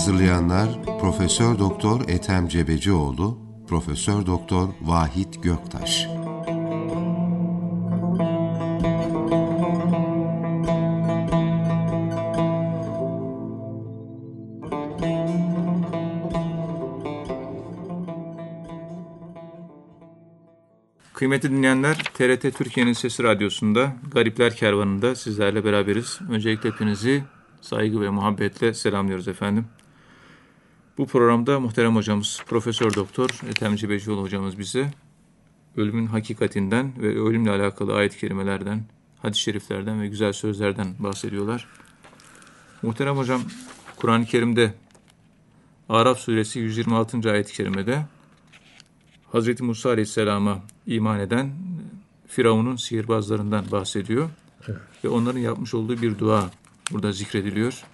hazırlayanlar Profesör Doktor Ethem Cebecioğlu, Profesör Doktor Vahit Göktaş. Kıymetli dinleyenler, TRT Türkiye'nin Sesi Radyosu'nda Garipler Kervanı'nda sizlerle beraberiz. Öncelikle hepinizi saygı ve muhabbetle selamlıyoruz efendim. Bu programda muhterem hocamız Profesör Doktor Ethem Cebecioğlu hocamız bize ölümün hakikatinden ve ölümle alakalı ayet-i kerimelerden, hadis-i şeriflerden ve güzel sözlerden bahsediyorlar. Muhterem hocam, Kur'an-ı Kerim'de Araf suresi 126. ayet-i kerimede Hazreti Musa Aleyhisselam'a iman eden Firavun'un sihirbazlarından bahsediyor. Evet. Ve onların yapmış olduğu bir dua burada zikrediliyor.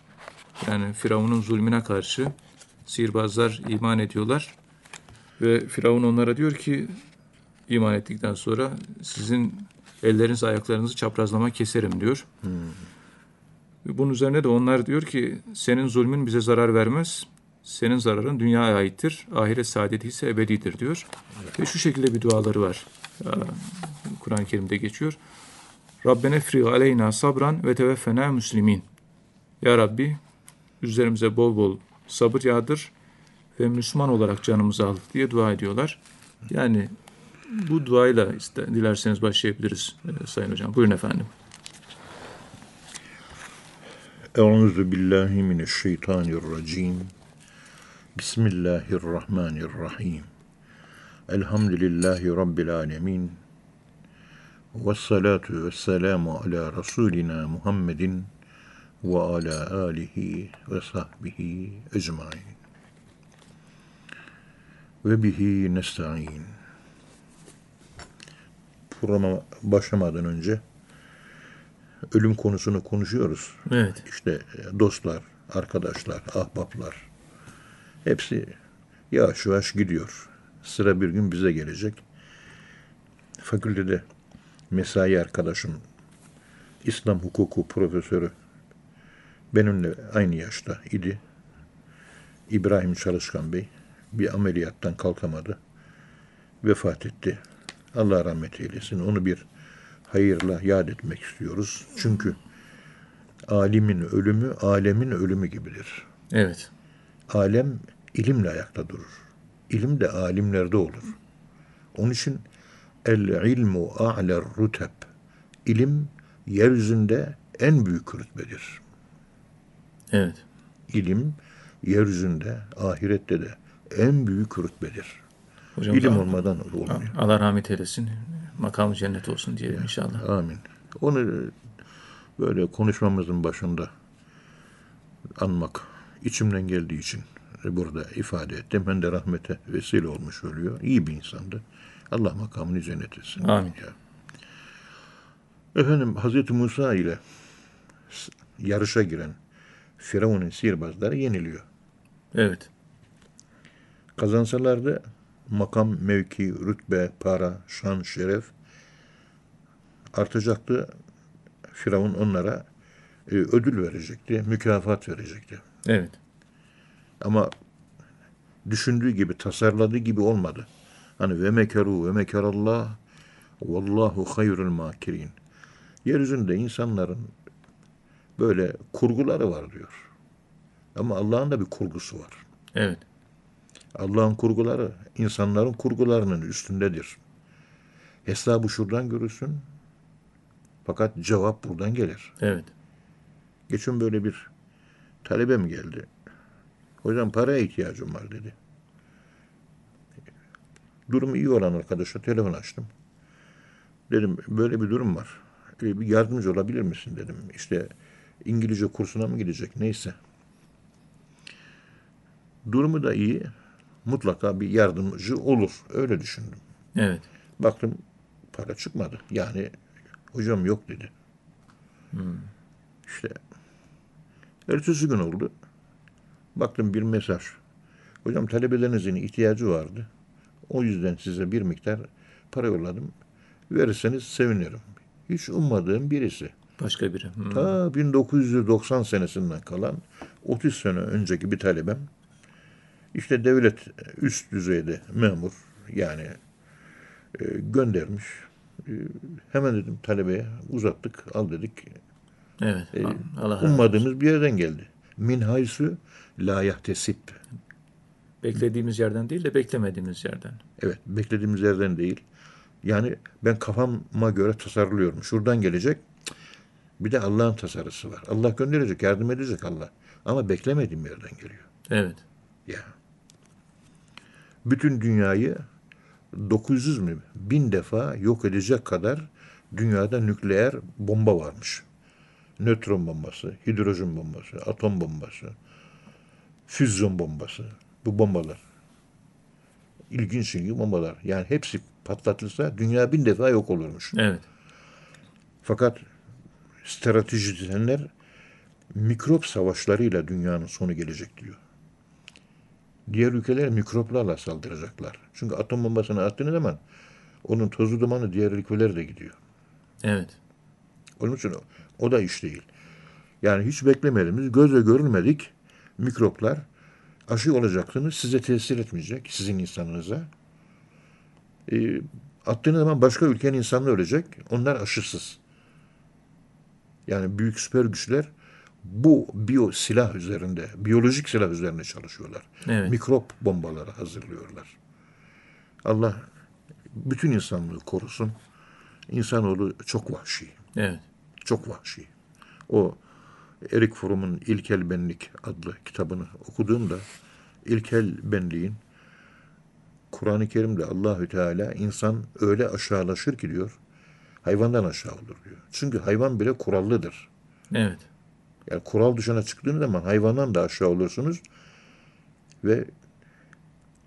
Yani Firavun'un zulmüne karşı sihirbazlar iman ediyorlar. Ve Firavun onlara diyor ki iman ettikten sonra sizin elleriniz ayaklarınızı çaprazlama keserim diyor. Hmm. Bunun üzerine de onlar diyor ki senin zulmün bize zarar vermez senin zararın dünyaya aittir, ahiret saadeti ise ebedidir diyor. Evet. Ve şu şekilde bir duaları var. Kur'an-ı Kerim'de geçiyor. Rabbene fri aleyna sabran ve teveffena müslimin. Ya Rabbi üzerimize bol bol sabır yağdır ve Müslüman olarak canımızı al diye dua ediyorlar. Yani bu duayla işte, dilerseniz başlayabiliriz e, Sayın Hocam. Buyurun efendim. Euzu billahi mineşşeytanirracim. Bismillahirrahmanirrahim. Elhamdülillahi Rabbil alemin. Ve salatu ve selamu ala Resulina Muhammedin ve ala alihi ve sahbihi ecmain. Ve bihi nesta'in. Programa başlamadan önce ölüm konusunu konuşuyoruz. Evet. İşte dostlar, arkadaşlar, ahbaplar, Hepsi yavaş yavaş gidiyor. Sıra bir gün bize gelecek. Fakültede mesai arkadaşım, İslam hukuku profesörü benimle aynı yaşta idi. İbrahim Çalışkan Bey bir ameliyattan kalkamadı. Vefat etti. Allah rahmet eylesin. Onu bir hayırla yad etmek istiyoruz. Çünkü alimin ölümü alemin ölümü gibidir. Evet. Alem ilimle ayakta durur. İlim de alimlerde olur. Onun için el ilmu a'ler ruteb. İlim yeryüzünde en büyük rütbedir. Evet. İlim yeryüzünde, ahirette de en büyük rütbedir. Hocam, İlim olmadan olmuyor. Allah rahmet eylesin. Makamı cennet olsun diyelim inşallah. Amin. Onu böyle konuşmamızın başında anmak içimden geldiği için burada ifade ettim. Ben de rahmete vesile olmuş oluyor. İyi bir insandı. Allah makamını cennet etsin. Amin. Ya. Efendim Hazreti Musa ile yarışa giren Firavun'un sihirbazları yeniliyor. Evet. Kazansalardı makam, mevki, rütbe, para, şan, şeref artacaktı. Firavun onlara e, ödül verecekti, mükafat verecekti. Evet. Ama düşündüğü gibi, tasarladığı gibi olmadı. Hani ve mekeru ve mekerallah vallahu hayrul makirin. Yeryüzünde insanların böyle kurguları var diyor. Ama Allah'ın da bir kurgusu var. Evet. Allah'ın kurguları insanların kurgularının üstündedir. Hesabı şuradan görürsün. Fakat cevap buradan gelir. Evet. Geçen böyle bir talebe mi geldi? Hocam paraya ihtiyacım var dedi. Durumu iyi olan arkadaşa telefon açtım. Dedim böyle bir durum var. E, bir yardımcı olabilir misin dedim. İşte İngilizce kursuna mı gidecek neyse. Durumu da iyi. Mutlaka bir yardımcı olur. Öyle düşündüm. Evet. Baktım para çıkmadı. Yani hocam yok dedi. Hmm. İşte ertesi gün oldu. Baktım bir mesaj. Hocam talebelerinizin ihtiyacı vardı. O yüzden size bir miktar para yolladım. Verirseniz sevinirim. Hiç ummadığım birisi. Başka biri. Hmm. Ta 1990 senesinden kalan 30 sene önceki bir talebem işte devlet üst düzeyde memur yani e, göndermiş. E, hemen dedim talebeye uzattık al dedik. Evet. Allah razı olsun. Ummadığımız bir yerden geldi. Min haysu la yahtesip. Beklediğimiz yerden değil de beklemediğimiz yerden. Evet beklediğimiz yerden değil. Yani ben kafama göre tasarlıyorum. Şuradan gelecek. Bir de Allah'ın tasarısı var. Allah gönderecek, yardım edecek Allah. Ama beklemediğim yerden geliyor. Evet. Ya. Bütün dünyayı 900 mü, bin defa yok edecek kadar dünyada nükleer bomba varmış. Nötron bombası, hidrojen bombası, atom bombası, füzyon bombası. Bu bombalar. İlginç ilginç bombalar. Yani hepsi patlatılsa dünya bin defa yok olurmuş. Evet. Fakat stratejiciler mikrop savaşlarıyla dünyanın sonu gelecek diyor. Diğer ülkeler mikroplarla saldıracaklar. Çünkü atom bombasını attığınız zaman onun tozu dumanı diğer ülkelere de gidiyor. Evet. Onun için o, o da iş değil. Yani hiç beklemediğimiz, gözle görülmedik mikroplar aşı olacaksınız. Size tesir etmeyecek, sizin insanınıza. E, attığınız zaman başka ülkenin insanı ölecek. Onlar aşısız. Yani büyük süper güçler bu biyo silah üzerinde, biyolojik silah üzerine çalışıyorlar. Evet. Mikrop bombaları hazırlıyorlar. Allah bütün insanlığı korusun. İnsanoğlu çok vahşi. Evet. Çok vahşi. O Erik Fromm'un İlkel Benlik adlı kitabını okuduğumda ilkel benliğin Kur'an-ı Kerim'de Allahü Teala insan öyle aşağılaşır ki diyor hayvandan aşağı olur diyor. Çünkü hayvan bile kurallıdır. Evet. Yani kural dışına çıktığınız zaman hayvandan da aşağı olursunuz ve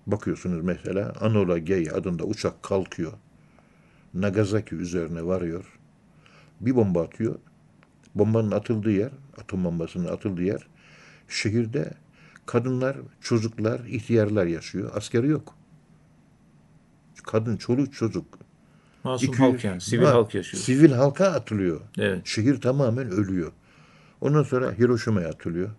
bakıyorsunuz mesela Anola Gay adında uçak kalkıyor. Nagasaki üzerine varıyor. Bir bomba atıyor. Bombanın atıldığı yer, atom bombasının atıldığı yer şehirde kadınlar, çocuklar, ihtiyarlar yaşıyor. Askeri yok. Kadın, çoluk, çocuk. Masum 200 halk yani. Sivil Ha, halk yaşıyor. Sivil halka atılıyor. Evet. Şehir tamamen ölüyor. Ondan sonra Hiroşima'ya atılıyor.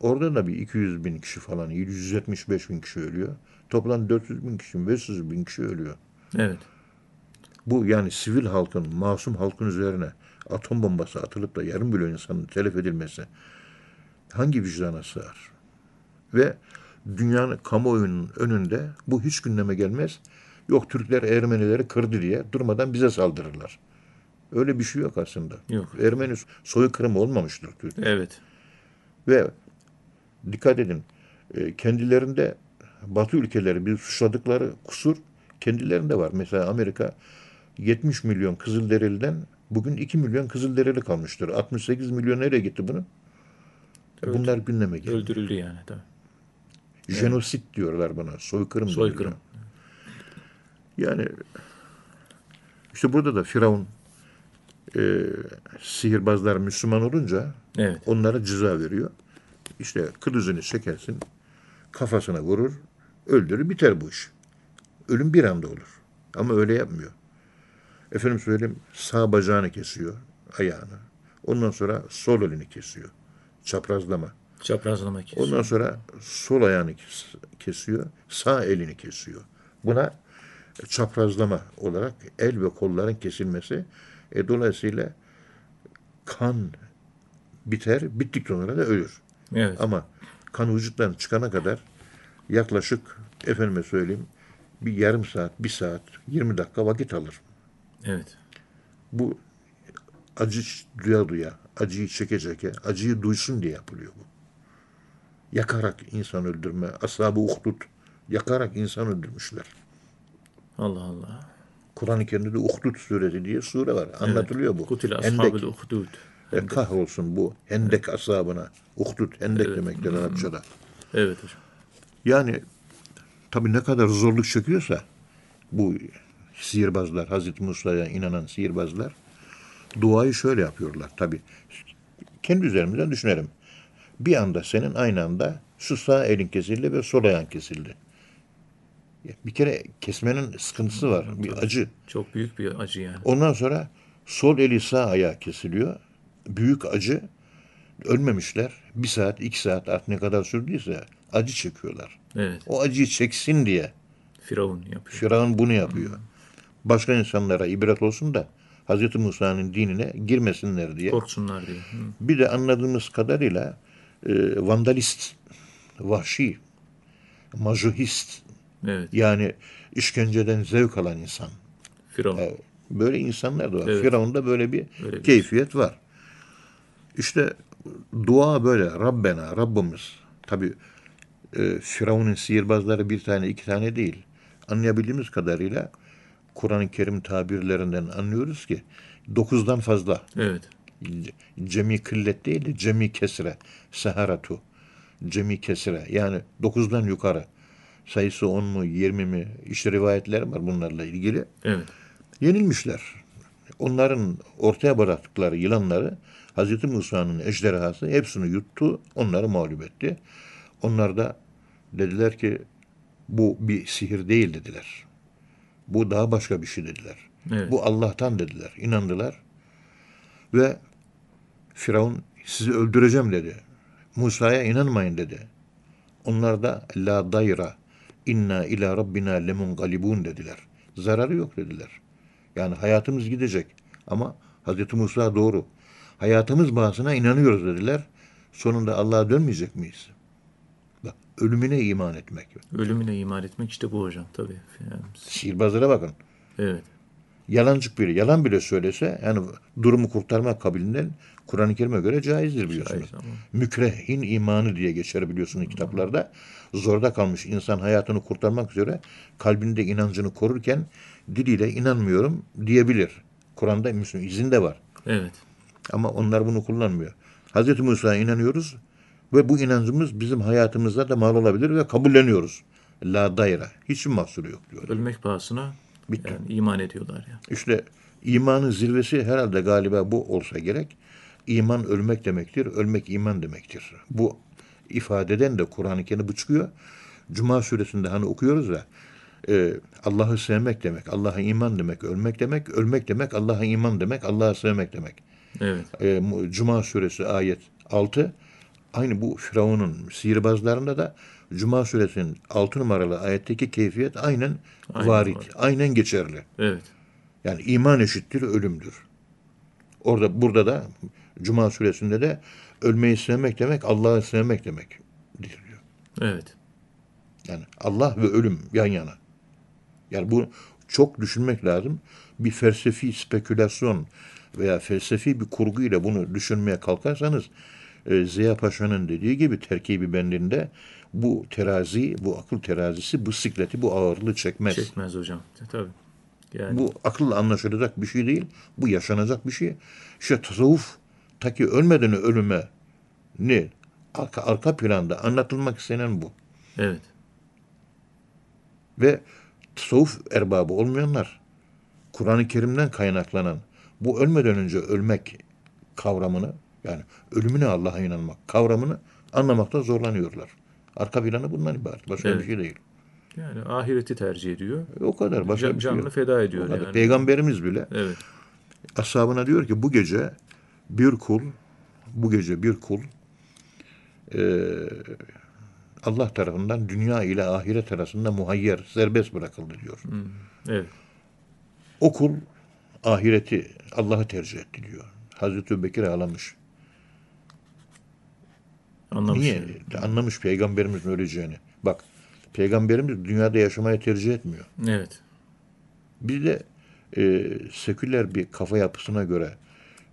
Orada da bir 200 bin kişi falan, 175 bin kişi ölüyor. Toplam 400 bin kişi, 500 bin kişi ölüyor. Evet. Bu yani sivil halkın, masum halkın üzerine atom bombası atılıp da yarım milyon insanın telef edilmesi hangi vicdana sığar? Ve dünyanın kamuoyunun önünde bu hiç gündeme gelmez. Yok Türkler Ermenileri kırdı diye durmadan bize saldırırlar. Öyle bir şey yok aslında. Yok. Ermeni soykırımı olmamıştır Türk. Evet. Ve dikkat edin e, kendilerinde Batı ülkeleri bir suçladıkları kusur kendilerinde var. Mesela Amerika 70 milyon Kızılderili'den bugün 2 milyon Kızılderili kalmıştır. 68 milyon nereye gitti bunun? Evet. Bunlar gündeme geldi. Öldürüldü yani. Tabii. Jenosit diyorlar bana. Soykırım. Soykırım. deniyor. Yani işte burada da Firavun e, sihirbazlar Müslüman olunca Evet. onlara ceza veriyor. İşte kılıcını çekersin, kafasına vurur, öldürür, biter bu iş. Ölüm bir anda olur. Ama öyle yapmıyor. Efendim söyleyeyim, sağ bacağını kesiyor, ayağını. Ondan sonra sol elini kesiyor. Çaprazlama. Çaprazlama kesiyor. Ondan sonra sol ayağını kes- kesiyor, sağ elini kesiyor. Buna çaprazlama olarak el ve kolların kesilmesi. E, dolayısıyla kan biter, bittikten sonra da ölür. Evet. Ama kan vücuttan çıkana kadar yaklaşık efendime söyleyeyim bir yarım saat, bir saat, 20 dakika vakit alır. Evet. Bu acı duya duya, acıyı çeke çeke, acıyı duysun diye yapılıyor bu. Yakarak insan öldürme, ashab-ı uhdud, yakarak insan öldürmüşler. Allah Allah. Kur'an-ı Kerim'de de Uhdud suresi diye sure var. Anlatılıyor bu. Kutil ashabul uhdud. E, kahrolsun bu hendek ashabına. Uhdud, hendek demektir Arapçada. Evet hocam. Yani tabii ne kadar zorluk çekiyorsa bu sihirbazlar, Hazreti Musa'ya inanan sihirbazlar duayı şöyle yapıyorlar tabii. Kendi üzerimizden düşünelim. Bir anda senin aynı anda şu sağ elin kesildi ve sol ayağın kesildi. Bir kere kesmenin sıkıntısı var. Bir acı. Çok büyük bir acı yani. Ondan sonra Sol eli sağ ayağı kesiliyor. Büyük acı. Ölmemişler. Bir saat, iki saat artık ne kadar sürdüyse acı çekiyorlar. Evet. O acıyı çeksin diye Firavun yapıyor. Firavun bunu yapıyor. Başka insanlara ibret olsun da Hz. Musa'nın dinine girmesinler diye. Korksunlar diye. Hı. Bir de anladığımız kadarıyla e, vandalist, vahşi, mazohist Evet. yani işkenceden zevk alan insan. Firavun. E, Böyle insanlar da var. Evet. Firavun'da böyle bir Böyle bir- keyfiyet var. İşte dua böyle Rabbena, Rabbimiz. Tabi e, Firavun'un sihirbazları bir tane iki tane değil. Anlayabildiğimiz kadarıyla Kur'an-ı Kerim tabirlerinden anlıyoruz ki dokuzdan fazla. Evet. Cemi kıllet değil de cemi kesre. Seharatu. Cemi kesre. Yani dokuzdan yukarı. Sayısı on mu, yirmi mi? İşte rivayetler var bunlarla ilgili. Evet. Yenilmişler. Onların ortaya bıraktıkları yılanları Hz. Musa'nın ejderhası hepsini yuttu, onları mağlup etti. Onlar da dediler ki bu bir sihir değil dediler. Bu daha başka bir şey dediler. Evet. Bu Allah'tan dediler. İnandılar. Ve Firavun sizi öldüreceğim dedi. Musa'ya inanmayın dedi. Onlar da la dayra inna ila rabbina lemungalibun dediler. Zararı yok dediler. Yani hayatımız gidecek. Ama Hz. Musa doğru. Hayatımız bağısına inanıyoruz dediler. Sonunda Allah'a dönmeyecek miyiz? Bak, ölümüne iman etmek. Ölümüne iman etmek işte bu hocam tabii. Yani, Sihirbazlara bakın. evet. Yalancık biri yalan bile söylese yani durumu kurtarmak kabilinden Kur'an-ı Kerim'e göre caizdir biliyorsunuz. Caiz. Mükrehin imanı diye geçer biliyorsunuz kitaplarda. Zorda kalmış insan hayatını kurtarmak üzere kalbinde inancını korurken diliyle inanmıyorum diyebilir. Kur'an'da Müslüman izin de var. Evet. Ama onlar bunu kullanmıyor. Hz. Musa'ya inanıyoruz ve bu inancımız bizim hayatımızda da mal olabilir ve kabulleniyoruz. La daire. Hiçbir mahsuru yok diyor. Ölmek pahasına Bitti. yani iman ediyorlar ya. İşte imanın zirvesi herhalde galiba bu olsa gerek. İman ölmek demektir, ölmek iman demektir. Bu ifadeden de Kur'an-ı Kerim bu çıkıyor. Cuma suresinde hani okuyoruz ya, e, Allah'ı sevmek demek, Allah'a iman demek, ölmek demek, ölmek demek, Allah'a iman demek, Allah'ı sevmek demek. Evet. E, Cuma suresi ayet 6, aynı bu Firavun'un sihirbazlarında da Cuma suresinin 6 numaralı ayetteki keyfiyet aynen Aynen varit, var. aynen geçerli. Evet. Yani iman eşittir ölümdür. Orada burada da Cuma suresinde de ölmeyi sevmek demek Allah'ı sevmek demek diyor. Evet. Yani Allah ve ölüm yan yana. Yani bu çok düşünmek lazım. Bir felsefi spekülasyon veya felsefi bir kurguyla bunu düşünmeye kalkarsanız e, Ziya Paşa'nın dediği gibi terkibi bendinde bu terazi, bu akıl terazisi bu sikleti, bu ağırlığı çekmez. Çekmez hocam. Tabii. Yani Bu akılla anlaşılacak bir şey değil. Bu yaşanacak bir şey. İşte tasavvuf ta ki ölmeden ölüme ne arka, arka planda anlatılmak istenen bu. evet. Ve tasavvuf erbabı olmayanlar Kur'an-ı Kerim'den kaynaklanan bu ölmeden önce ölmek kavramını yani ölümüne Allah'a inanmak kavramını anlamakta zorlanıyorlar. Arka planı bundan ibaret. Başka Evet. bir şey değil. Yani ahireti tercih ediyor. O kadar. Başka Can- bir şey canını feda ediyor yani. Peygamberimiz bile Evet. ashabına diyor ki bu gece bir kul bu gece bir kul eee, Allah tarafından dünya ile ahiret arasında muhayyer, serbest bırakıldı diyor. Evet. O kul ahireti, Allah'ı tercih etti diyor. Hazreti Bekir ağlamış. Anlamış. Niye? Anlamış peygamberimizin öleceğini. Bak, peygamberimiz dünyada yaşamayı tercih etmiyor. Evet. Bir de e, seküler bir kafa yapısına göre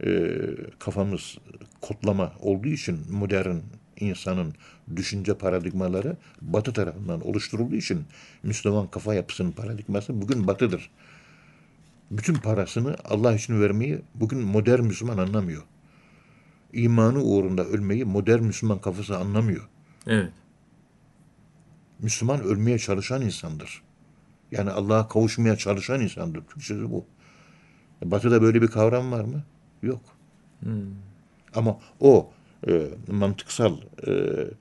e, kafamız kodlama olduğu için modern insanın düşünce paradigmaları batı tarafından oluşturulduğu için Müslüman kafa yapısının paradigması bugün batıdır. Bütün parasını Allah için vermeyi bugün modern Müslüman anlamıyor. İmanı uğrunda ölmeyi modern Müslüman kafası anlamıyor. Evet. Müslüman ölmeye çalışan insandır. Yani Allah'a kavuşmaya çalışan insandır. Türkçesi bu. Batı'da böyle bir kavram var mı? Yok. Ama o e, mantıksal e, e,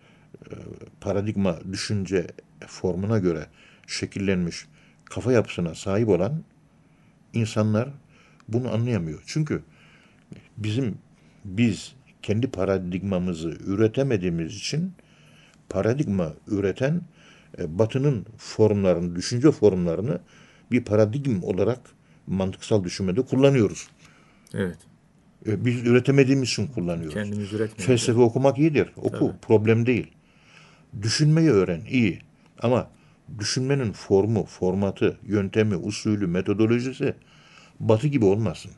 paradigma düşünce formuna göre şekillenmiş kafa yapısına sahip olan insanlar bunu anlayamıyor. Çünkü bizim biz kendi paradigmamızı üretemediğimiz için paradigma üreten e, Batı'nın formlarını, düşünce formlarını bir paradigm olarak mantıksal düşünmede kullanıyoruz. Evet. E, Biz üretemediğimiz için kullanıyoruz. Kendimiz üretmiyoruz. Felsefe okumak iyidir. Oku. Problem değil. Düşünmeyi öğren. iyi. Ama düşünmenin formu, formatı, yöntemi, usulü, metodolojisi batı gibi olmasın.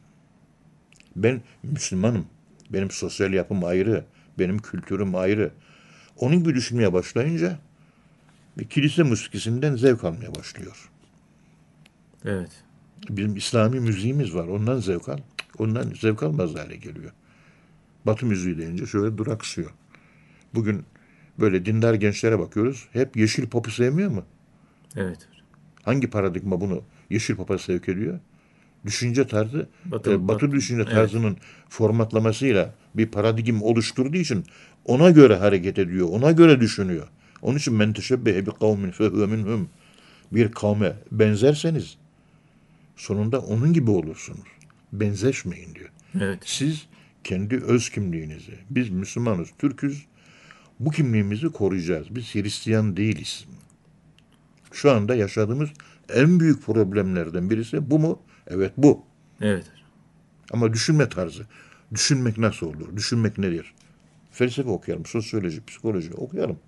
Ben Müslümanım. Benim sosyal yapım ayrı. Benim kültürüm ayrı. Onun gibi düşünmeye başlayınca bir kilise muskisinden zevk almaya başlıyor. Evet. Bizim İslami müziğimiz var. Ondan zevk al. Ondan zevk almaz hale geliyor. Batı müziği deyince şöyle duraksıyor. Bugün böyle dindar gençlere bakıyoruz. Hep yeşil popu sevmiyor mu? Evet. Hangi paradigma bunu yeşil popa sevk ediyor? Düşünce tarzı, Batı- e, batı, düşünce evet. tarzının formatlamasıyla bir paradigm oluşturduğu için ona göre hareket ediyor, ona göre düşünüyor. Onun için men teşebbehe bi kavmin fehuve minhum. Bir kavme benzerseniz sonunda onun gibi olursunuz. Benzeşmeyin diyor. Evet. Siz kendi öz kimliğinizi, biz Müslümanız, Türküz, bu kimliğimizi koruyacağız. Biz Hristiyan değiliz. Şu anda yaşadığımız en büyük problemlerden birisi bu mu? Evet bu. Evet. Ama düşünme tarzı. Düşünmek nasıl olur? Düşünmek nedir? Felsefe okuyalım, sosyoloji, psikoloji okuyalım.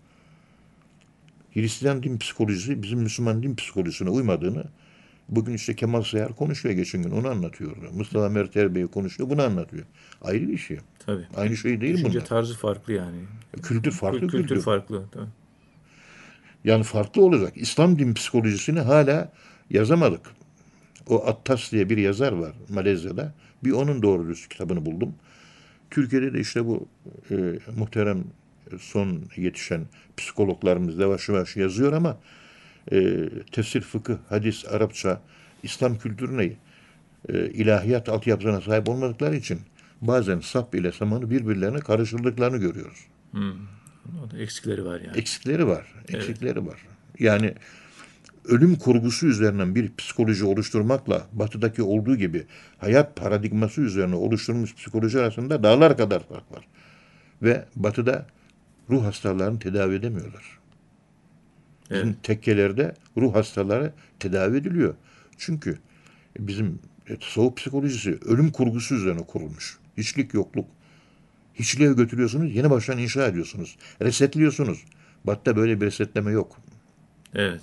Hristiyan din psikolojisi bizim Müslüman din psikolojisine uymadığını bugün işte Kemal Sayar konuşuyor geçen gün onu anlatıyor. Mustafa Mert Erbey konuşuyor bunu anlatıyor. Ayrı bir şey. Tabii. Aynı şey değil Düşünce bunlar. tarzı farklı yani. Kültür farklı Kül- kültür. kültür farklı. Tabii. Yani farklı olacak. İslam din psikolojisini hala yazamadık. O Attas diye bir yazar var Malezya'da. Bir onun doğru düz kitabını buldum. Türkiye'de de işte bu e, muhterem son yetişen psikologlarımız yavaş yavaş yazıyor ama e, tefsir, fıkıh, hadis, Arapça, İslam kültürüne, e, ilahiyat altyapısına sahip olmadıkları için bazen sap ile samanı birbirlerine karıştırdıklarını görüyoruz. Da eksikleri var yani. Eksikleri var. Eksikleri var. Yani ölüm kurgusu üzerinden bir psikoloji oluşturmakla batıdaki olduğu gibi hayat paradigması üzerine oluşturulmuş psikoloji arasında dağlar kadar fark var. Ve batıda ruh hastalarını tedavi edemiyorlar. Bizim Evet. tekkelerde ruh hastaları tedavi ediliyor. Çünkü bizim tasavvuf psikolojisi ölüm kurgusu üzerine kurulmuş. Hiçlik yokluk. Hiçliğe götürüyorsunuz, yeni baştan inşa ediyorsunuz. Resetliyorsunuz. Batı'da böyle bir resetleme yok. Evet.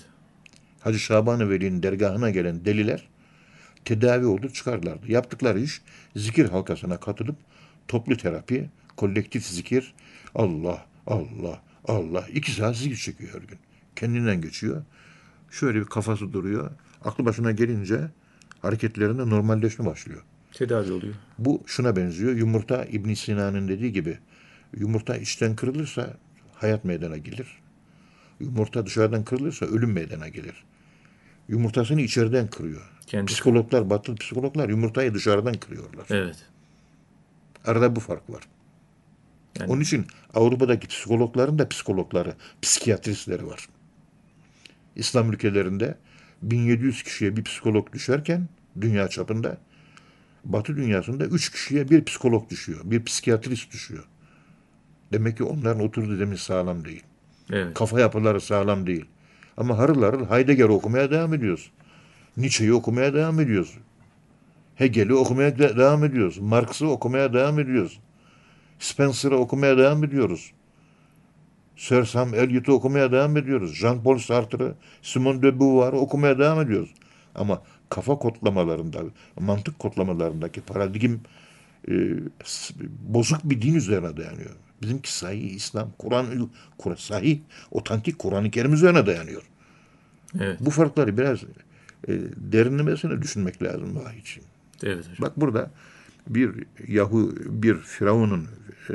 Hacı Şaban-ı Veli'nin dergahına gelen deliler tedavi oldu çıkarlardı. Yaptıkları iş zikir halkasına katılıp toplu terapi, kolektif zikir, Allah, Allah, Allah. iki saat zikir çekiyor her gün. Kendinden geçiyor. Şöyle bir kafası duruyor. Aklı başına gelince hareketlerinde normalleşme başlıyor. Tedavi oluyor. Bu şuna benziyor. Yumurta İbn Sina'nın dediği gibi yumurta içten kırılırsa hayat meydana gelir. Yumurta dışarıdan kırılırsa ölüm meydana gelir. Yumurtasını içeriden kırıyor. Kendi- Psikologlar, batılı psikologlar yumurtayı dışarıdan kırıyorlar. Evet. Arada bu fark var. Yani- Onun için Avrupa'daki psikologların da psikologları, psikiyatristleri var. İslam ülkelerinde 1700 kişiye bir psikolog düşerken dünya çapında Batı dünyasında 3 kişiye bir psikolog düşüyor, bir psikiyatrist düşüyor. Demek ki onların oturduğu zemin sağlam değil. Evet. Kafa yapıları sağlam değil. Ama harıl harıl Heidegger okumaya devam ediyoruz. Nietzsche'yi okumaya devam ediyoruz. Hegel'i okumaya de- devam ediyoruz. Marx'ı okumaya devam ediyoruz. Spencer'ı okumaya devam ediyoruz. Sir Sam Eliot'u okumaya devam ediyoruz. Jean-Paul Sartre'ı, Simone de Beauvoir'ı okumaya devam ediyoruz. Ama kafa kodlamalarında, mantık kodlamalarındaki paradigm e, bozuk bir din üzerine dayanıyor. Bizimki sahih İslam, Kur'an, Kur sahih, otantik Kur'an-ı Kerim üzerine dayanıyor. Evet. Bu farkları biraz e, derinlemesine düşünmek lazım vahiyciğim. Evet hocam. Bak burada bir Yahu, bir Firavun'un e,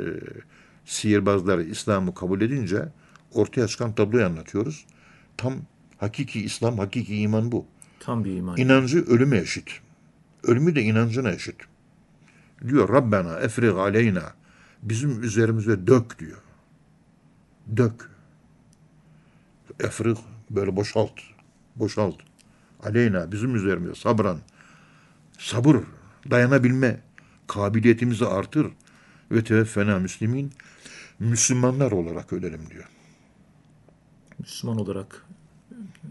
sihirbazları İslam'ı kabul edince ortaya çıkan tabloyu anlatıyoruz. Tam hakiki İslam, hakiki iman bu. Tam bir iman. İnancı ölüme eşit. Ölümü de inancına eşit. Diyor Rabbena efrig aleyna. Bizim üzerimize dök diyor. Dök. Efrig böyle boşalt. Boşalt. Aleyna bizim üzerimize sabran. Sabırla dayanabilme kabiliyetimizi artır ve teveffena müslimin Müslümanlar olarak ölelim diyor. Müslüman olarak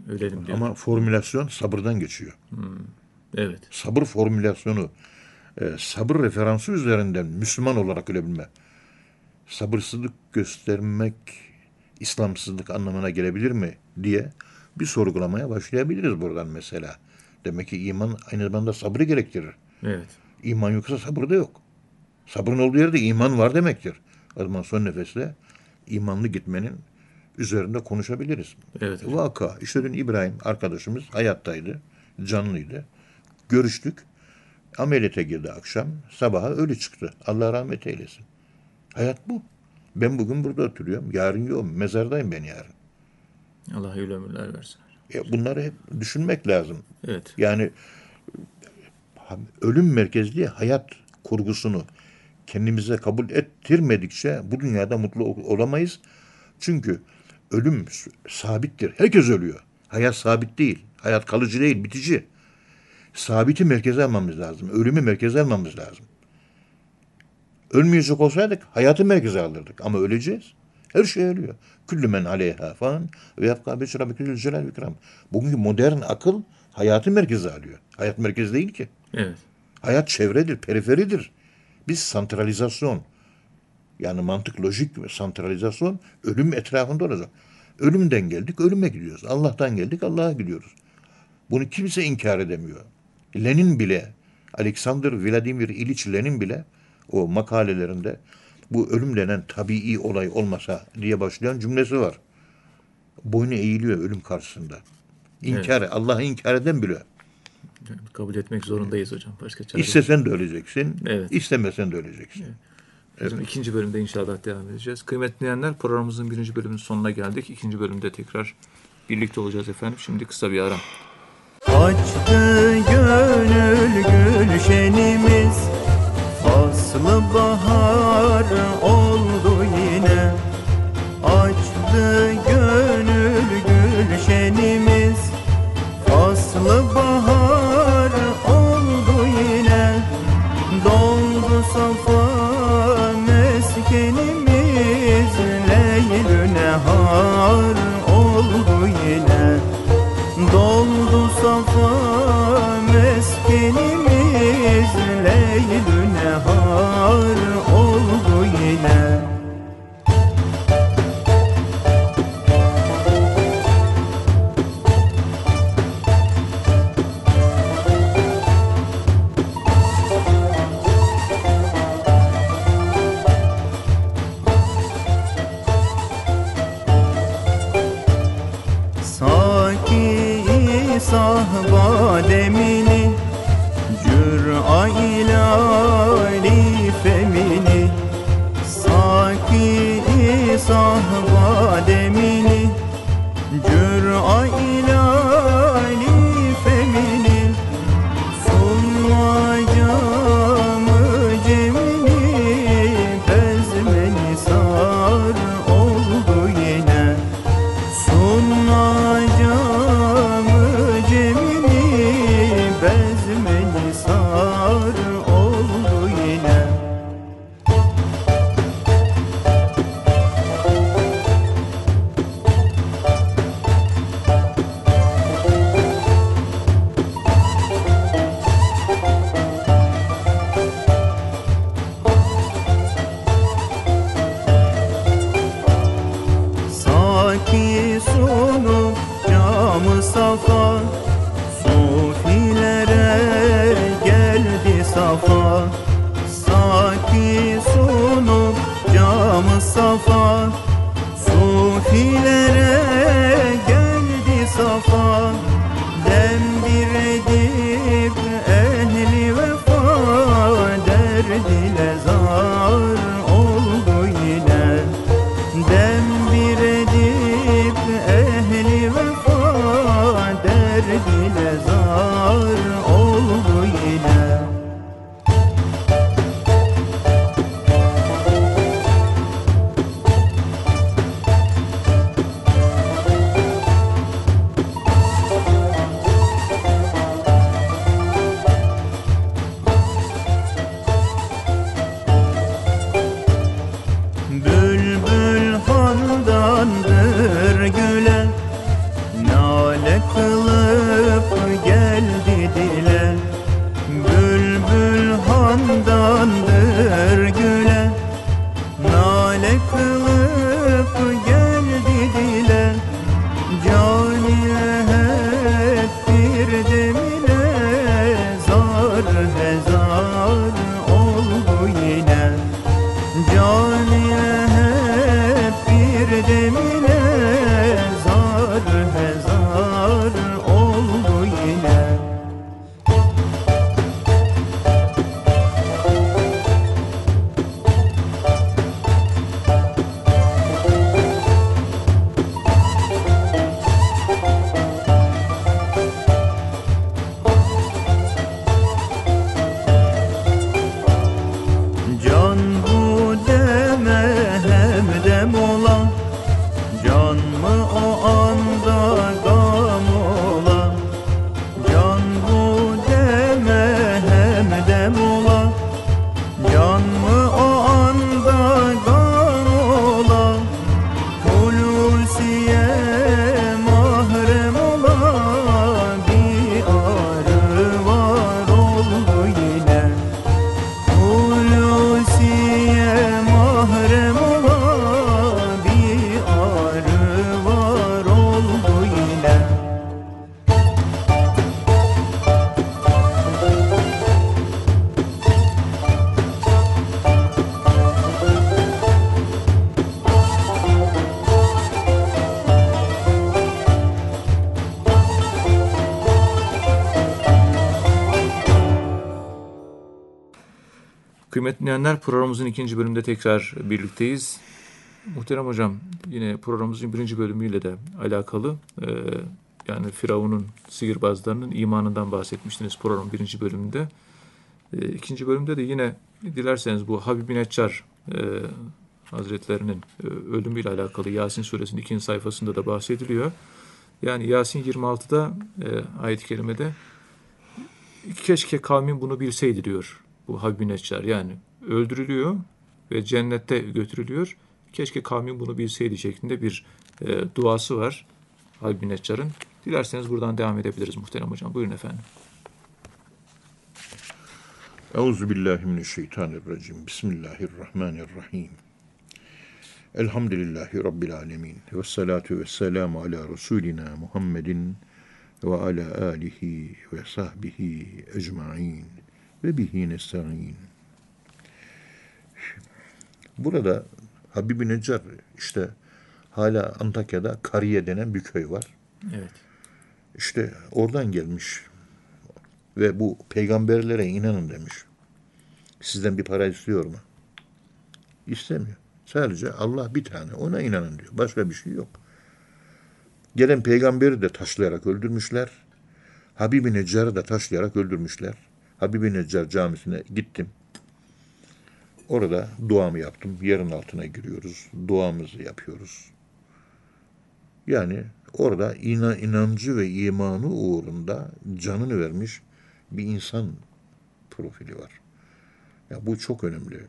ölelim diyor. Ama formülasyon sabırdan geçiyor. evet. Sabır formülasyonu, e, sabır referansı üzerinden Müslüman olarak ölebilme. Sabırsızlık göstermek İslamsızlık anlamına gelebilir mi diye bir sorgulamaya başlayabiliriz buradan mesela. Demek ki iman aynı zamanda sabrı gerektirir. Evet. İman yoksa sabır da yok. Sabrın olduğu yerde iman var demektir. O zaman son nefeste imanlı gitmenin üzerinde konuşabiliriz. Evet hocam. Vaka. İşte dün İbrahim arkadaşımız hayattaydı. Canlıydı. Görüştük. Ameliyata girdi akşam. Sabaha ölü çıktı. Allah rahmet eylesin. Hayat bu. Ben bugün burada oturuyorum. Yarın yokum. Mezardayım ben yarın. Allah hayırlı ömürler versin. E bunları hep düşünmek lazım. Evet. Yani ölüm merkezli hayat kurgusunu kendimize kabul ettirmedikçe bu dünyada mutlu ol- olamayız. Çünkü ölüm sabittir. Herkes ölüyor. Hayat sabit değil. Hayat kalıcı değil, bitici. Sabiti merkeze almamız lazım. Ölümü merkeze almamız lazım. Ölmeyecek olsaydık hayatı merkeze alırdık. Ama öleceğiz. Her şey ölüyor. Küllü men aleyha fan ve yapka beşi rabbikül celal ve ikram. Bugünkü modern akıl hayatı merkeze alıyor. Hayat merkez değil ki. Evet. Hayat çevredir, periferidir. Biz santralizasyon, yani mantık, lojik santralizasyon ölüm etrafında olacak. Ölümden geldik, ölüme gidiyoruz. Allah'tan geldik, Allah'a gidiyoruz. Bunu kimse inkar edemiyor. Lenin bile, Alexander Vladimir İliç Lenin bile o makalelerinde bu ölüm denen tabii olay olmasa diye başlayan cümlesi var. Boynu eğiliyor ölüm karşısında. İnkar, Allah'ı inkar eden bile. Kabul etmek zorundayız hocam. Başka çare yok. İstesen de öleceksin, Evet. istemesen de öleceksin. Hocam ikinci bölümde inşallah devam edeceğiz. Kıymetli dinleyenler programımızın birinci bölümünün sonuna geldik. İkinci bölümde tekrar birlikte olacağız efendim. Şimdi kısa bir ara. Açtı gönül gülşenimiz Faslı bahar oldu saw her programımızın ikinci bölümünde tekrar birlikteyiz. Muhterem hocam yine programımızın birinci bölümüyle de alakalı e, yani Firavun'un sihirbazlarının imanından bahsetmiştiniz programın birinci bölümünde. E, ikinci bölümde de yine dilerseniz bu Habib-i Neccar e, Hazretlerinin e, ölümüyle alakalı Yasin suresinin ikinci sayfasında da bahsediliyor. Yani Yasin 26'da e, ayet-i kerimede keşke kavmin bunu bilseydi diyor bu Habib-i Neccar. Yani öldürülüyor ve cennette götürülüyor. Keşke kavmin bunu bilseydi şeklinde bir e, duası var Habib-i Neccar'ın. Dilerseniz buradan devam edebiliriz muhterem hocam. Buyurun efendim. Euzu billahi mineşşeytanirracim. Bismillahirrahmanirrahim. Elhamdülillahi rabbil alamin. Ve salatu ve selamu ala Resulina Muhammedin ve ala alihi ve sahbihi ecmaîn ve bihi nesta'in. Burada Habibi Necar işte hala Antakya'da Kariye denen bir köy var. Evet. İşte oradan gelmiş ve bu peygamberlere inanın demiş. Sizden bir para istiyor mu? İstemiyor. Sadece Allah bir tane ona inanın diyor. Başka bir şey yok. Gelen peygamberi de taşlayarak öldürmüşler. Habibi Neccar'ı da taşlayarak öldürmüşler. Habibi Neccar camisine gittim. Orada duamı yaptım. Yerin altına giriyoruz. Duamızı yapıyoruz. Yani orada ina, inancı ve imanı uğrunda canını vermiş bir insan profili var. Ya bu çok önemli.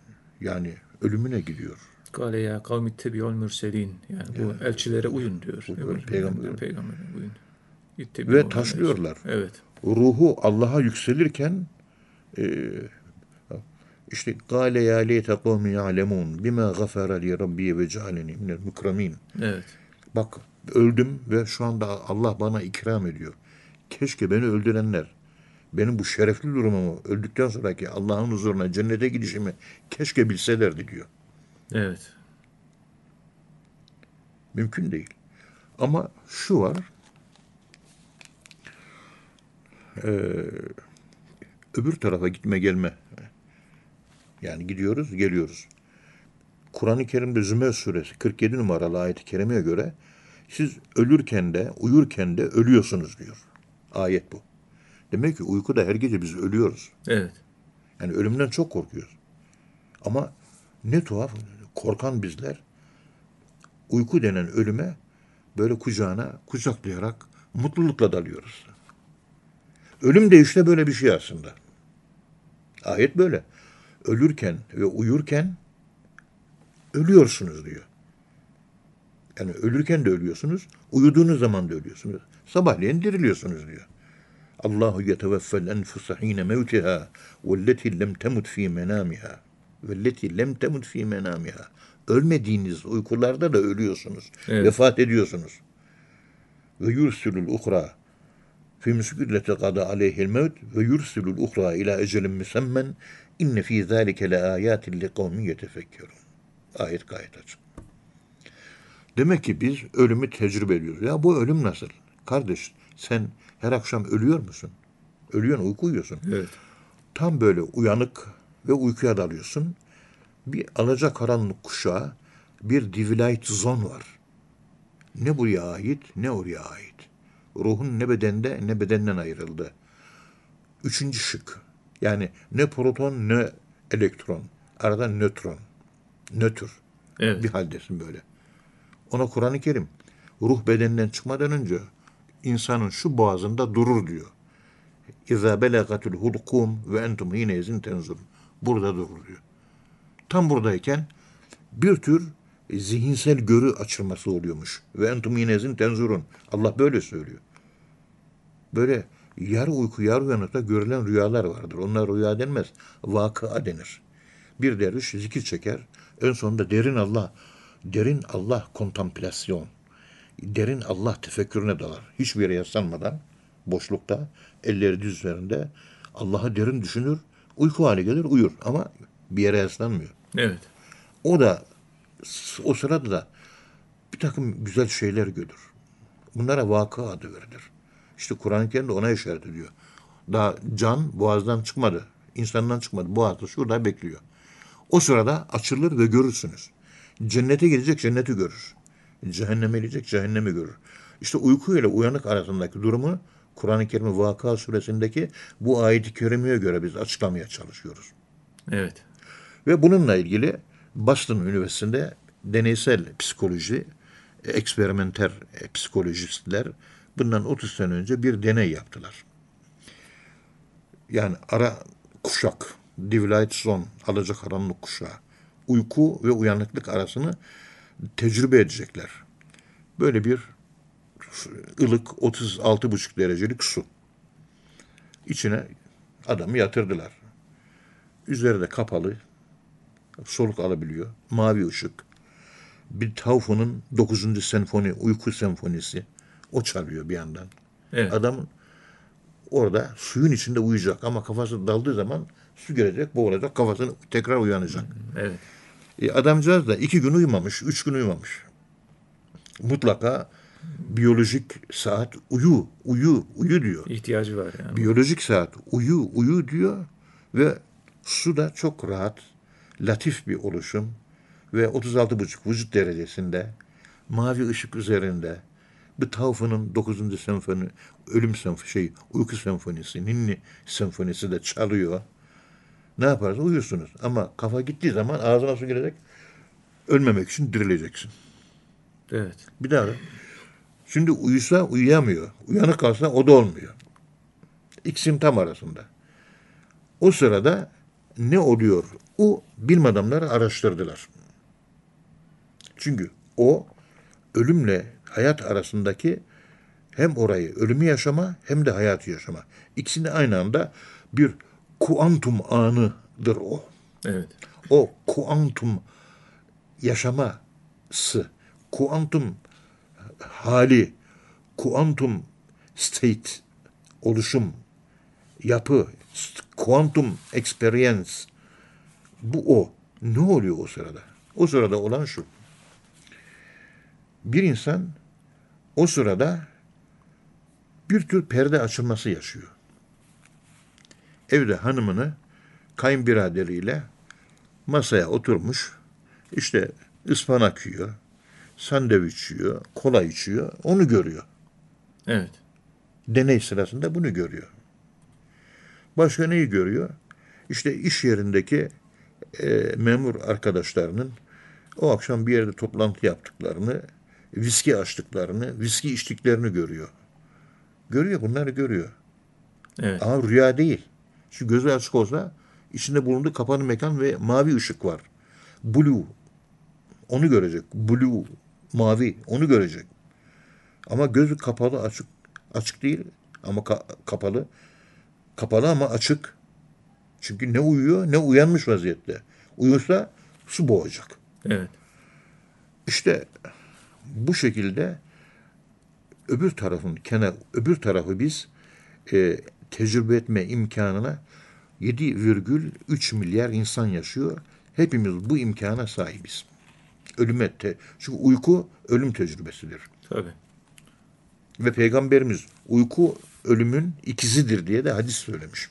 Yani ölümüne gidiyor. Kale ya kavmi tebi'ul mürselin. Yani bu elçilere uyun diyor. Bu peygamber- Peygambere uyun. Ve taşlıyorlar. Evet. Ruhu Allah'a yükselirken e, işte gale ya leyte kavmi ya'lemun bima gafara li rabbi ve cealeni minel mukramin. Evet. Bak öldüm ve şu anda Allah bana ikram ediyor. Keşke beni öldürenler benim bu şerefli durumumu öldükten sonraki Allah'ın huzuruna cennete gidişimi keşke bilselerdi diyor. Evet. Mümkün değil. Ama şu var. eee, öbür tarafa gitme gelme. Yani gidiyoruz, geliyoruz. Kur'an-ı Kerim'de Zümer suresi 47 numaralı ayet-i kerimeye göre siz ölürken de, uyurken de ölüyorsunuz diyor. Ayet bu. Demek ki uykuda her gece biz ölüyoruz. Evet. Yani ölümden çok korkuyoruz. Ama ne tuhaf, korkan bizler uyku denen ölüme böyle kucağına kucaklayarak mutlulukla dalıyoruz. Ölüm de işte böyle bir şey aslında. Ayet böyle. Ölürken ve uyurken ölüyorsunuz diyor. Yani ölürken de ölüyorsunuz, uyuduğunuz zaman da ölüyorsunuz. Sabahleyin diriliyorsunuz diyor. Allahu yeteveffel enfusa hine mevtiha velleti lem temut fi menamiha velleti lem temut fi menamiha ölmediğiniz uykularda da ölüyorsunuz. Evet. Vefat ediyorsunuz. Ve yursulul uhra fi müsbilleti kada aleyhil mevt ve yursilul uhra ila ecelin müsemmen inne fi zâlike le âyâtin li kavmin yetefekkerun. Ayet gayet açık. Demek ki biz ölümü tecrübe ediyoruz. Ya bu ölüm nasıl? Kardeş sen her akşam ölüyor musun? Ölüyorsun, uyku uyuyorsun. Evet. Tam böyle uyanık ve uykuya dalıyorsun. Bir alacakaranlık kuşağı, bir divilight zone var. Ne buraya ait, ne oraya ait. Ruhun ne bedende, ne bedenden ayrıldı. Üçüncü şık. Yani ne proton, ne elektron. Arada nötron. Nötr. Evet. Bir haldesin böyle. Ona Kur'an-ı Kerim ruh bedeninden çıkmadan önce insanın şu boğazında durur diyor. İza belagatul hulkum ve entum yine izin tenzurun. Burada durur diyor. Tam buradayken bir tür zihinsel görü açılması oluyormuş. Ve entum yine izin tenzurun. Allah böyle söylüyor. Böyle yarı uyku yarı uyanıkta görülen rüyalar vardır. Onlar rüya denmez. Vakıa denir. Bir derviş zikir çeker. En sonunda derin Allah, derin Allah kontemplasyon, derin Allah tefekkürüne dalar. Hiçbir yere yaslanmadan, boşlukta, elleri düz üzerinde Allah'ı derin düşünür. Uyku hali gelir, uyur ama bir yere yaslanmıyor. Evet. O da o sırada da bir takım güzel şeyler görür. Bunlara vakı adı verilir. İşte Kur'an-ı Kerim de ona işaret ediyor. Daha can boğazdan çıkmadı. insandan çıkmadı. Boğazda şurada bekliyor. O sırada açılır ve görürsünüz. Cennete gidecek cenneti görür. Cehenneme gidecek cehennemi görür. İşte uyku ile uyanık arasındaki durumu Kur'an-ı Kerim'in Vaka suresindeki bu ayet-i kerimeye göre biz açıklamaya çalışıyoruz. Evet. Ve bununla ilgili Boston Üniversitesi'nde deneysel psikoloji, e, eksperimenter e, psikolojistler bundan 30 sene önce bir deney yaptılar. Yani ara kuşak, Divlight Zone, alacakaranlık kuşağı, uyku ve uyanıklık arasını tecrübe edecekler. Böyle bir ılık 36,5 derecelik su. İçine adamı yatırdılar. Üzeri de kapalı, soluk alabiliyor. Mavi ışık. Bir Taufun'un 9. senfoni, uyku senfonisi. O çalıyor bir yandan. Evet. Adam orada suyun içinde uyuyacak ama kafası daldığı zaman su gelecek, boğulacak, kafasını tekrar uyanacak. Evet. E, adamcağız da iki gün uyumamış, üç gün uyumamış. Mutlaka biyolojik saat uyu, uyu, uyu diyor. İhtiyacı var yani. Biyolojik saat uyu, uyu diyor ve su da çok rahat, latif bir oluşum ve 36,5 vücut derecesinde mavi ışık üzerinde Taufun'un 9. senfoni, ölüm senfoni, şey, uyku senfonisi, ninni senfonisi de çalıyor. Ne yaparsın? Uyuyorsunuz. Ama kafa gittiği zaman ağzına su gelecek. Ölmemek için dirileceksin. Evet. Bir daha. da. Şimdi uyusa uyuyamıyor. Uyanık kalsa o da olmuyor. İkisinin tam arasında. O sırada ne oluyor? O bilim adamları araştırdılar. Çünkü o ölümle hayat arasındaki hem orayı ölümü yaşama hem de hayatı yaşama. İkisini aynı anda bir kuantum anıdır o Evet. o kuantum yaşaması, kuantum hali, kuantum state, oluşum, yapı, kuantum experience, bu o. Ne oluyor o sırada? O sırada olan şu. Bir insan o sırada bir tür perde açılması yaşıyor. Evde hanımını kayınbiraderiyle masaya oturmuş, işte ıspanak yiyor, sandviç yiyor, kola içiyor, onu görüyor. Evet. Deney sırasında bunu görüyor. Başka neyi görüyor? İşte iş yerindeki e, memur arkadaşlarının o akşam bir yerde toplantı yaptıklarını, viski açtıklarını, viski içtiklerini görüyor. Görüyor, bunları görüyor. Evet. Ama rüya değil. Şu gözü açık olsa içinde bulunduğu kapalı mekan ve mavi ışık var. Blue. Onu görecek. Blue. Mavi. Onu görecek. Ama gözü kapalı açık. Açık değil ama ka- kapalı. Kapalı ama açık. Çünkü ne uyuyor ne uyanmış vaziyette. Uyursa su boğacak. Evet. İşte bu şekilde öbür tarafın kenar öbür tarafı biz e, tecrübe etme imkanına 7,3 milyar insan yaşıyor. Hepimiz bu imkana sahibiz. Ölüme te, çünkü uyku ölüm tecrübesidir. Tabii. Ve Peygamberimiz uyku ölümün ikizidir diye de hadis söylemiş.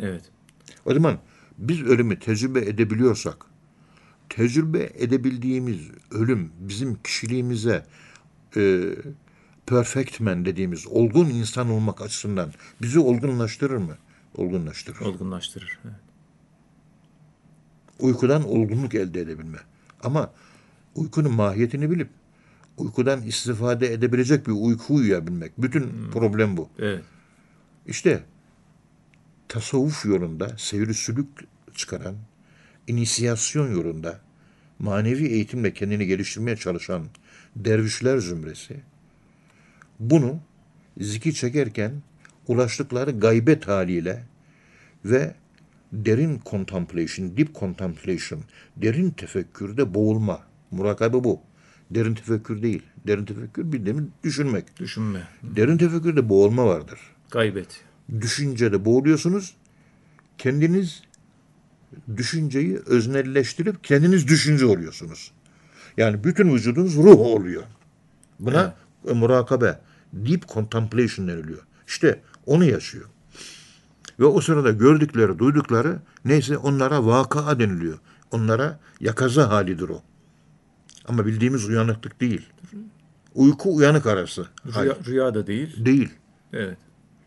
Evet. O zaman biz ölümü tecrübe edebiliyorsak, tecrübe edebildiğimiz ölüm bizim kişiliğimize e, perfect man dediğimiz olgun insan olmak açısından bizi olgunlaştırır mı? Olgunlaştırır. Olgunlaştırır. Evet. Uykudan olgunluk elde edebilme. Ama uykunun mahiyetini bilip uykudan istifade edebilecek bir uyku uyuyabilmek. Bütün problem bu. Evet. İşte tasavvuf yolunda seyri sülük çıkaran, inisiyasyon yolunda manevi eğitimle kendini geliştirmeye çalışan dervişler zümresi bunu zikir çekerken ulaştıkları gaybet haliyle ve derin contemplation, deep contemplation, derin tefekkürde boğulma. Murakabe bu. Derin tefekkür değil. Derin tefekkür bildiğimiz düşünmek. Düşünme. Derin tefekkürde boğulma vardır Gaybet. düşüncede boğuluyorsunuz. Kendiniz düşünceyi öznelleştirip kendiniz düşünce oluyorsunuz. Yani bütün vücudunuz ruh oluyor. Buna e, murakabe, deep contemplation deniliyor. İşte onu yaşıyor. Ve o sırada gördükleri, duydukları neyse onlara vaka deniliyor. Onlara yakaza halidir o. Ama bildiğimiz uyanıklık değil. Uyku uyanık arası. Rüya, rüya da değil. değil. Evet.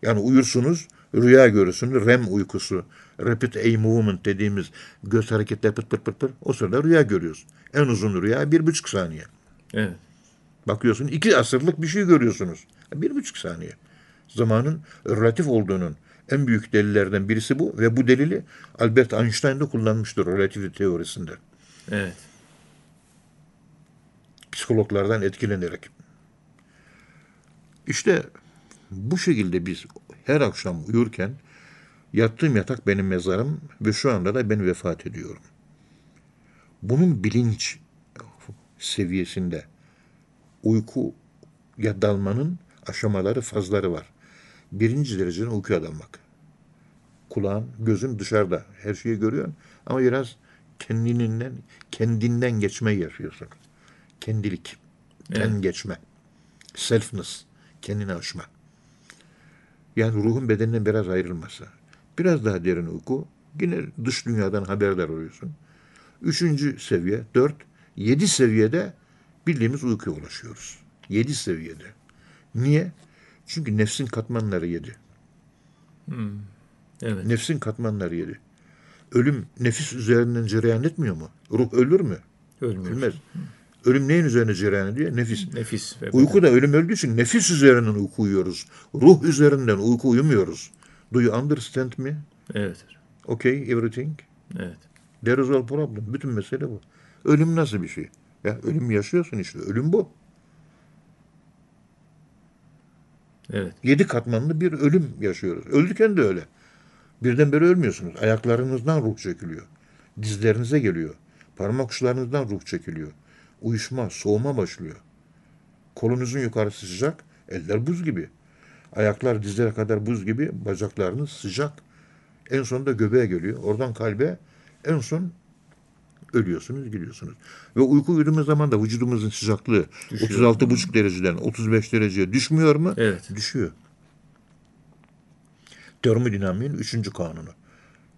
Yani uyursunuz, rüya görürsünüz. REM uykusu, Rapid Eye Movement dediğimiz göz hareketleri pıt pıt pıt pıt. O sırada rüya görüyorsun. En uzun rüya bir buçuk saniye. Evet. Bakıyorsun iki asırlık bir şey görüyorsunuz. Bir buçuk saniye. Zamanın relatif olduğunun en büyük delillerden birisi bu ve bu delili Albert Einstein de kullanmıştır relativite teorisinde. Evet. psikologlardan etkilenerek. İşte bu şekilde biz her akşam uyurken yattığım yatak benim mezarım ve şu anda da ben vefat ediyorum. Bunun bilinç seviyesinde uykuya dalmanın aşamaları, fazları var. Birinci dereceden uykuya dalmak. Kulağın, gözün dışarıda. Her şeyi görüyorsun ama biraz kendinden, kendinden geçmeyi yaşıyorsun. Kendilik, ten Evet. geçme, selfness, kendini aşma. Yani ruhun bedeninden biraz ayrılması. Biraz daha derin uyku, yine dış dünyadan haberdar oluyorsun. Üçüncü seviye, dört, yedi seviyede bildiğimiz uykuya ulaşıyoruz. Yedi seviyede. Niye? Çünkü nefsin katmanları yedi. Evet. Nefsin katmanları yedi. Ölüm nefis üzerinden cereyan etmiyor mu? Ruh ölür mü? Ölmüyor. Ölmez. Ölüm neyin üzerine cereyan ediyor? Nefis. Nefis. Ve Uyku da ölüm öldüğü için nefis üzerinden uyku uyuyoruz. Ruh üzerinden uyku uyumuyoruz. Do you understand me? Evet. Okay, everything? Evet. There is all problem. Bütün mesele bu. Ölüm nasıl bir şey? Ya ölüm yaşıyorsun işte. Ölüm bu. Evet. Yedi katmanlı bir ölüm yaşıyoruz. Öldüken de öyle. Birdenbire ölmüyorsunuz. Ayaklarınızdan ruh çekiliyor. Dizlerinize geliyor. Parmak uçlarınızdan ruh çekiliyor. Uyuşma, soğuma başlıyor. Kolunuzun yukarısı sıcak, eller buz gibi. Ayaklar dizlere kadar buz gibi, bacaklarınız sıcak. En sonunda göbeğe geliyor. Oradan kalbe, en son ölüyorsunuz, gidiyorsunuz. Ve uyku uyuduğumuz zaman da vücudumuzun sıcaklığı Düşüyor. 36,5 dereceden 35 dereceye düşmüyor mu? Evet. Düşüyor. Termodinamiğin üçüncü kanunu.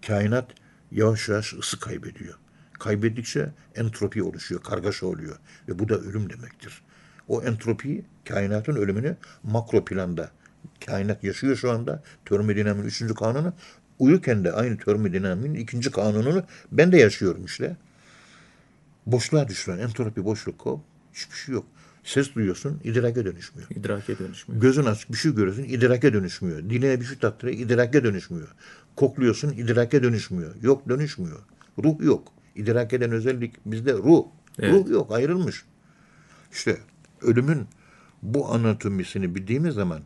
Kainat yavaş yavaş ısı kaybediyor. Kaybettikçe entropi oluşuyor, kargaşa oluyor. Ve bu da ölüm demektir. O entropi kainatın ölümünü makro planda. Kainat yaşıyor şu anda. Termodinamiğin üçüncü kanunu. Uyurken de aynı termodinamiğin ikinci kanununu ben de yaşıyorum işte. Boşluğa düşüren entropi boşluk kop. Hiçbir şey yok. Ses duyuyorsun, idrake dönüşmüyor. İdrake dönüşmüyor. Gözün açık bir şey görüyorsun, idrake dönüşmüyor. Diline bir şey tattırıyor, idrake dönüşmüyor. Kokluyorsun, idrake dönüşmüyor. Yok dönüşmüyor. Ruh yok. İdrak eden özellik bizde ruh. Evet. Ruh yok, ayrılmış. İşte ölümün bu anatomisini bildiğimiz zaman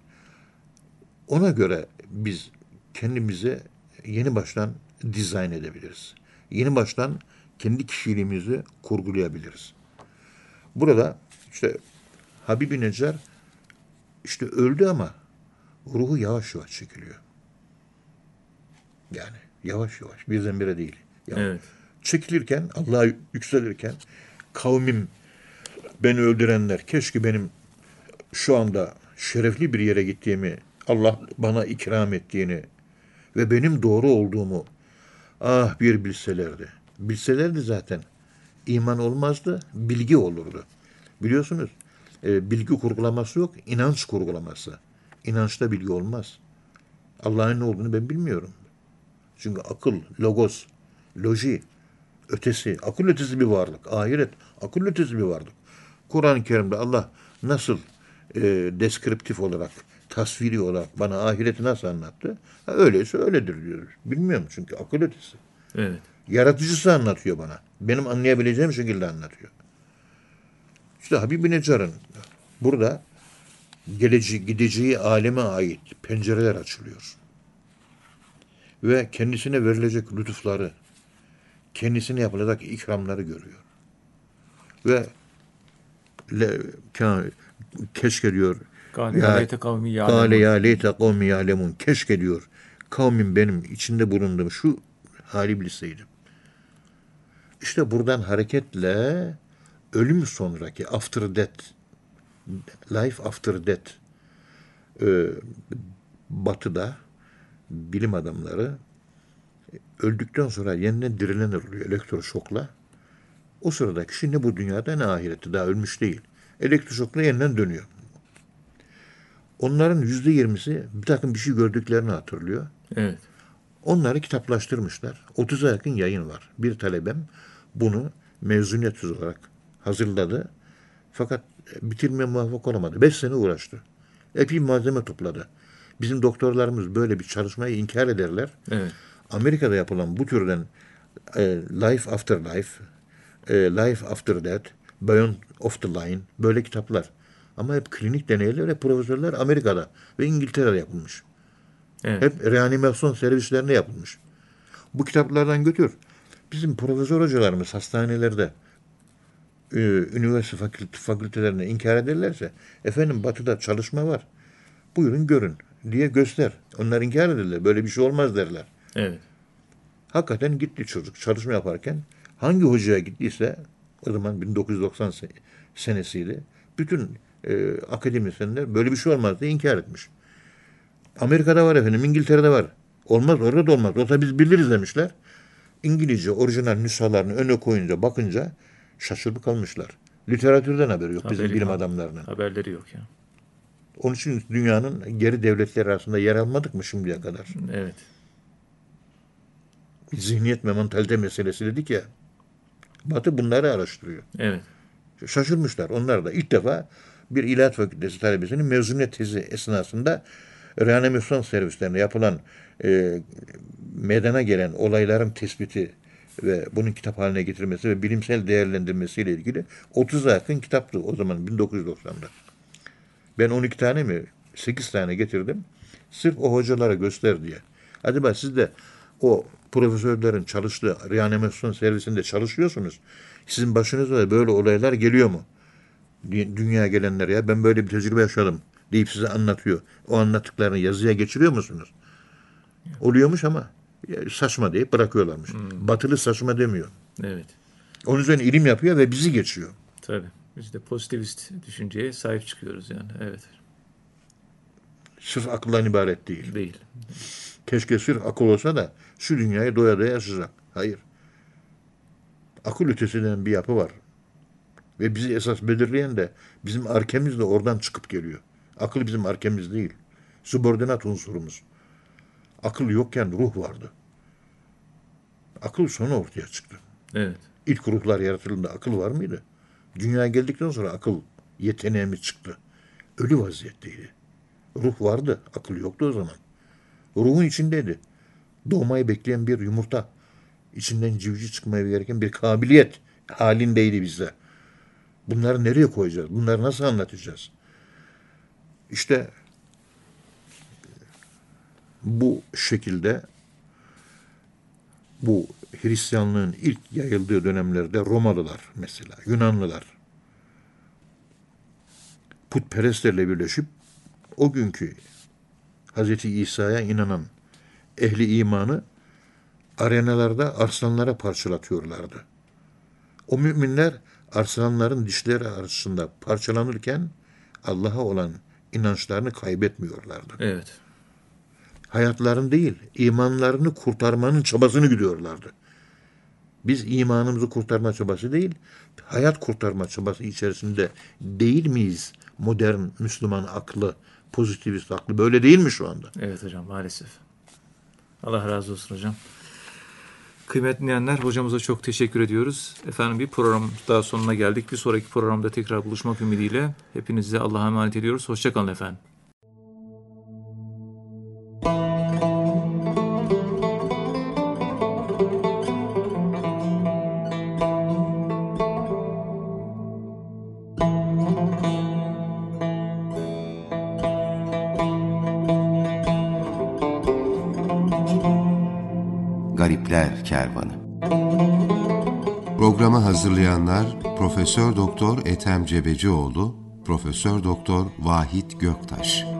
ona göre biz kendimize yeni baştan dizayn edebiliriz. Yeni baştan kendi kişiliğimizi kurgulayabiliriz. Burada işte Habibi Necar işte öldü ama ruhu yavaş yavaş çekiliyor. Yani yavaş yavaş birdenbire değil. Yani Evet. çekilirken, Allah'a yükselirken kavmim beni öldürenler keşke benim şu anda şerefli bir yere gittiğimi, Allah bana ikram ettiğini ve benim doğru olduğumu ah bir bilselerdi. Bilselerdi zaten iman olmazdı, bilgi olurdu. Biliyorsunuz e, bilgi kurgulaması yok, inanç kurgulaması. İnançta bilgi olmaz. Allah'ın ne olduğunu ben bilmiyorum. Çünkü akıl, logos, loji, ötesi, akıl ötesi bir varlık. Ahiret, akıl ötesi bir varlık. Kur'an-ı Kerim'de Allah nasıl e, deskriptif olarak, tasviri olarak bana ahireti nasıl anlattı? Ha, öyleyse öyledir diyoruz. Bilmiyorum çünkü akıl ötesi. Evet. Yaratıcısı anlatıyor bana. Benim anlayabileceğim şekilde anlatıyor. İşte Habib-i Necar'ın burada geleceği, gideceği aleme ait pencereler açılıyor. Ve kendisine verilecek lütufları, kendisine yapılacak ikramları görüyor. Ve le, keşke diyor Gale Ya- ya, kavmi ya. Kale ya leyte kavmi ya'lemun. Keşke diyor kavmin benim içinde bulunduğum şu hali bilseydim. İşte buradan hareketle ölüm sonraki after death, life after death e, batıda bilim adamları öldükten sonra yeniden dirilenir oluyor elektroşokla. O sırada kişi ne bu dünyada ne ahirette daha ölmüş değil. Elektroşokla yeniden dönüyor. Onların yüzde yirmisi bir takım bir şey gördüklerini hatırlıyor. Evet. Onları kitaplaştırmışlar. 30'a yakın yayın var. Bir talebem bunu mezuniyet olarak hazırladı. Fakat bitirmeye muvaffak olamadı. Beş sene uğraştı. Epey malzeme topladı. Bizim doktorlarımız böyle bir çalışmayı inkar ederler. Evet. Amerika'da yapılan bu türden e, Life After Life, e, Life After Death, Beyond of the Line böyle kitaplar. Ama hep klinik deneyler ve profesörler Amerika'da ve İngiltere'de yapılmış. Evet. Hep reanimasyon servislerine yapılmış. Bu kitaplardan götür. Bizim profesör hocalarımız hastanelerde e, üniversite fakülte, fakültelerine inkar ederlerse efendim batıda çalışma var. Buyurun görün diye göster. Onlar inkar ederler. Böyle bir şey olmaz derler. Evet. Hakikaten gitti çocuk çalışma yaparken hangi hocaya gittiyse o zaman 1990 se- senesiydi. Bütün e, akademisyenler böyle bir şey olmaz diye inkar etmiş. Amerika'da var efendim, İngiltere'de var. Olmaz, orada da olmaz. Olsa biz biliriz demişler. İngilizce orijinal nüshalarını öne koyunca, bakınca şaşırıp kalmışlar. Literatürden haberi yok bizim Haberi bilim yok. adamlarının. Haberleri yok ya. Onun için dünyanın geri devletleri arasında yer almadık mı şimdiye kadar? Evet. Zihniyet ve mentalite meselesi dedik ya. Batı bunları araştırıyor. Evet. Şaşırmışlar. Onlar da ilk defa bir ilahiyat fakültesi talebesinin mezuniyet tezi esnasında reanimasyon servislerinde yapılan e, meydana gelen olayların tespiti ve bunun kitap haline getirilmesi ve bilimsel değerlendirmesiyle ilgili 30'a yakın kitaptı o zaman 1990'da. Ben 12 tane mi 8 tane getirdim. Sırf o hocalara göster diye. Acaba siz de o profesörlerin çalıştığı reanimasyon servisinde çalışıyorsunuz. Sizin başınıza böyle olaylar geliyor mu? Dü- Dünya gelenler ya ben böyle bir tecrübe yaşadım deyip size anlatıyor. O anlattıklarını yazıya geçiriyor musunuz? Oluyormuş ama saçma deyip bırakıyorlarmış. Batılı saçma demiyor. Evet. Onun üzerine ilim yapıyor ve bizi geçiyor. Tabii. Biz de pozitivist düşünceye sahip çıkıyoruz yani. Evet. Sırf akıldan ibaret değil. Değil. Keşke sırf akıl olsa da şu dünyayı doya doya yaşayacak. Hayır. Akıl ötesinden bir yapı var. Ve bizi esas belirleyen de bizim arkemiz de oradan çıkıp geliyor. Akıl bizim arkemiz değil. Subordinat unsurumuz. Akıl yokken ruh vardı. Akıl sonra ortaya çıktı. Evet. İlk ruhlar yaratıldığında akıl var mıydı? Dünyaya geldikten sonra akıl yeteneğimiz çıktı. Ölü vaziyetteydi. Ruh vardı, akıl yoktu o zaman. Ruhun içindeydi. Doğmayı bekleyen bir yumurta. İçinden civciv çıkmaya gereken bir kabiliyet halindeydi bizde. Bunları nereye koyacağız? Bunları nasıl anlatacağız? İşte bu şekilde bu Hristiyanlığın ilk yayıldığı dönemlerde Romalılar mesela, Yunanlılar putperestlerle birleşip o günkü Hz. İsa'ya inanan ehli imanı arenalarda arslanlara parçalatıyorlardı. O müminler arslanların dişleri arasında parçalanırken Allah'a olan inançlarını kaybetmiyorlardı. Evet. Hayatlarını değil, imanlarını kurtarmanın çabasını gidiyorlardı. Biz imanımızı kurtarma çabası değil, hayat kurtarma çabası içerisinde değil miyiz? Modern Müslüman aklı, pozitivist aklı böyle değil mi şu anda? Evet hocam maalesef. Allah razı olsun hocam. Kıymetli dinleyenler hocamıza çok teşekkür ediyoruz. Efendim bir program daha sonuna geldik. Bir sonraki programda tekrar buluşmak ümidiyle hepinize Allah'a emanet ediyoruz. Hoşçakalın efendim. Profesör Doktor Ethem Cebecioğlu, Profesör Doktor Vahit Göktaş.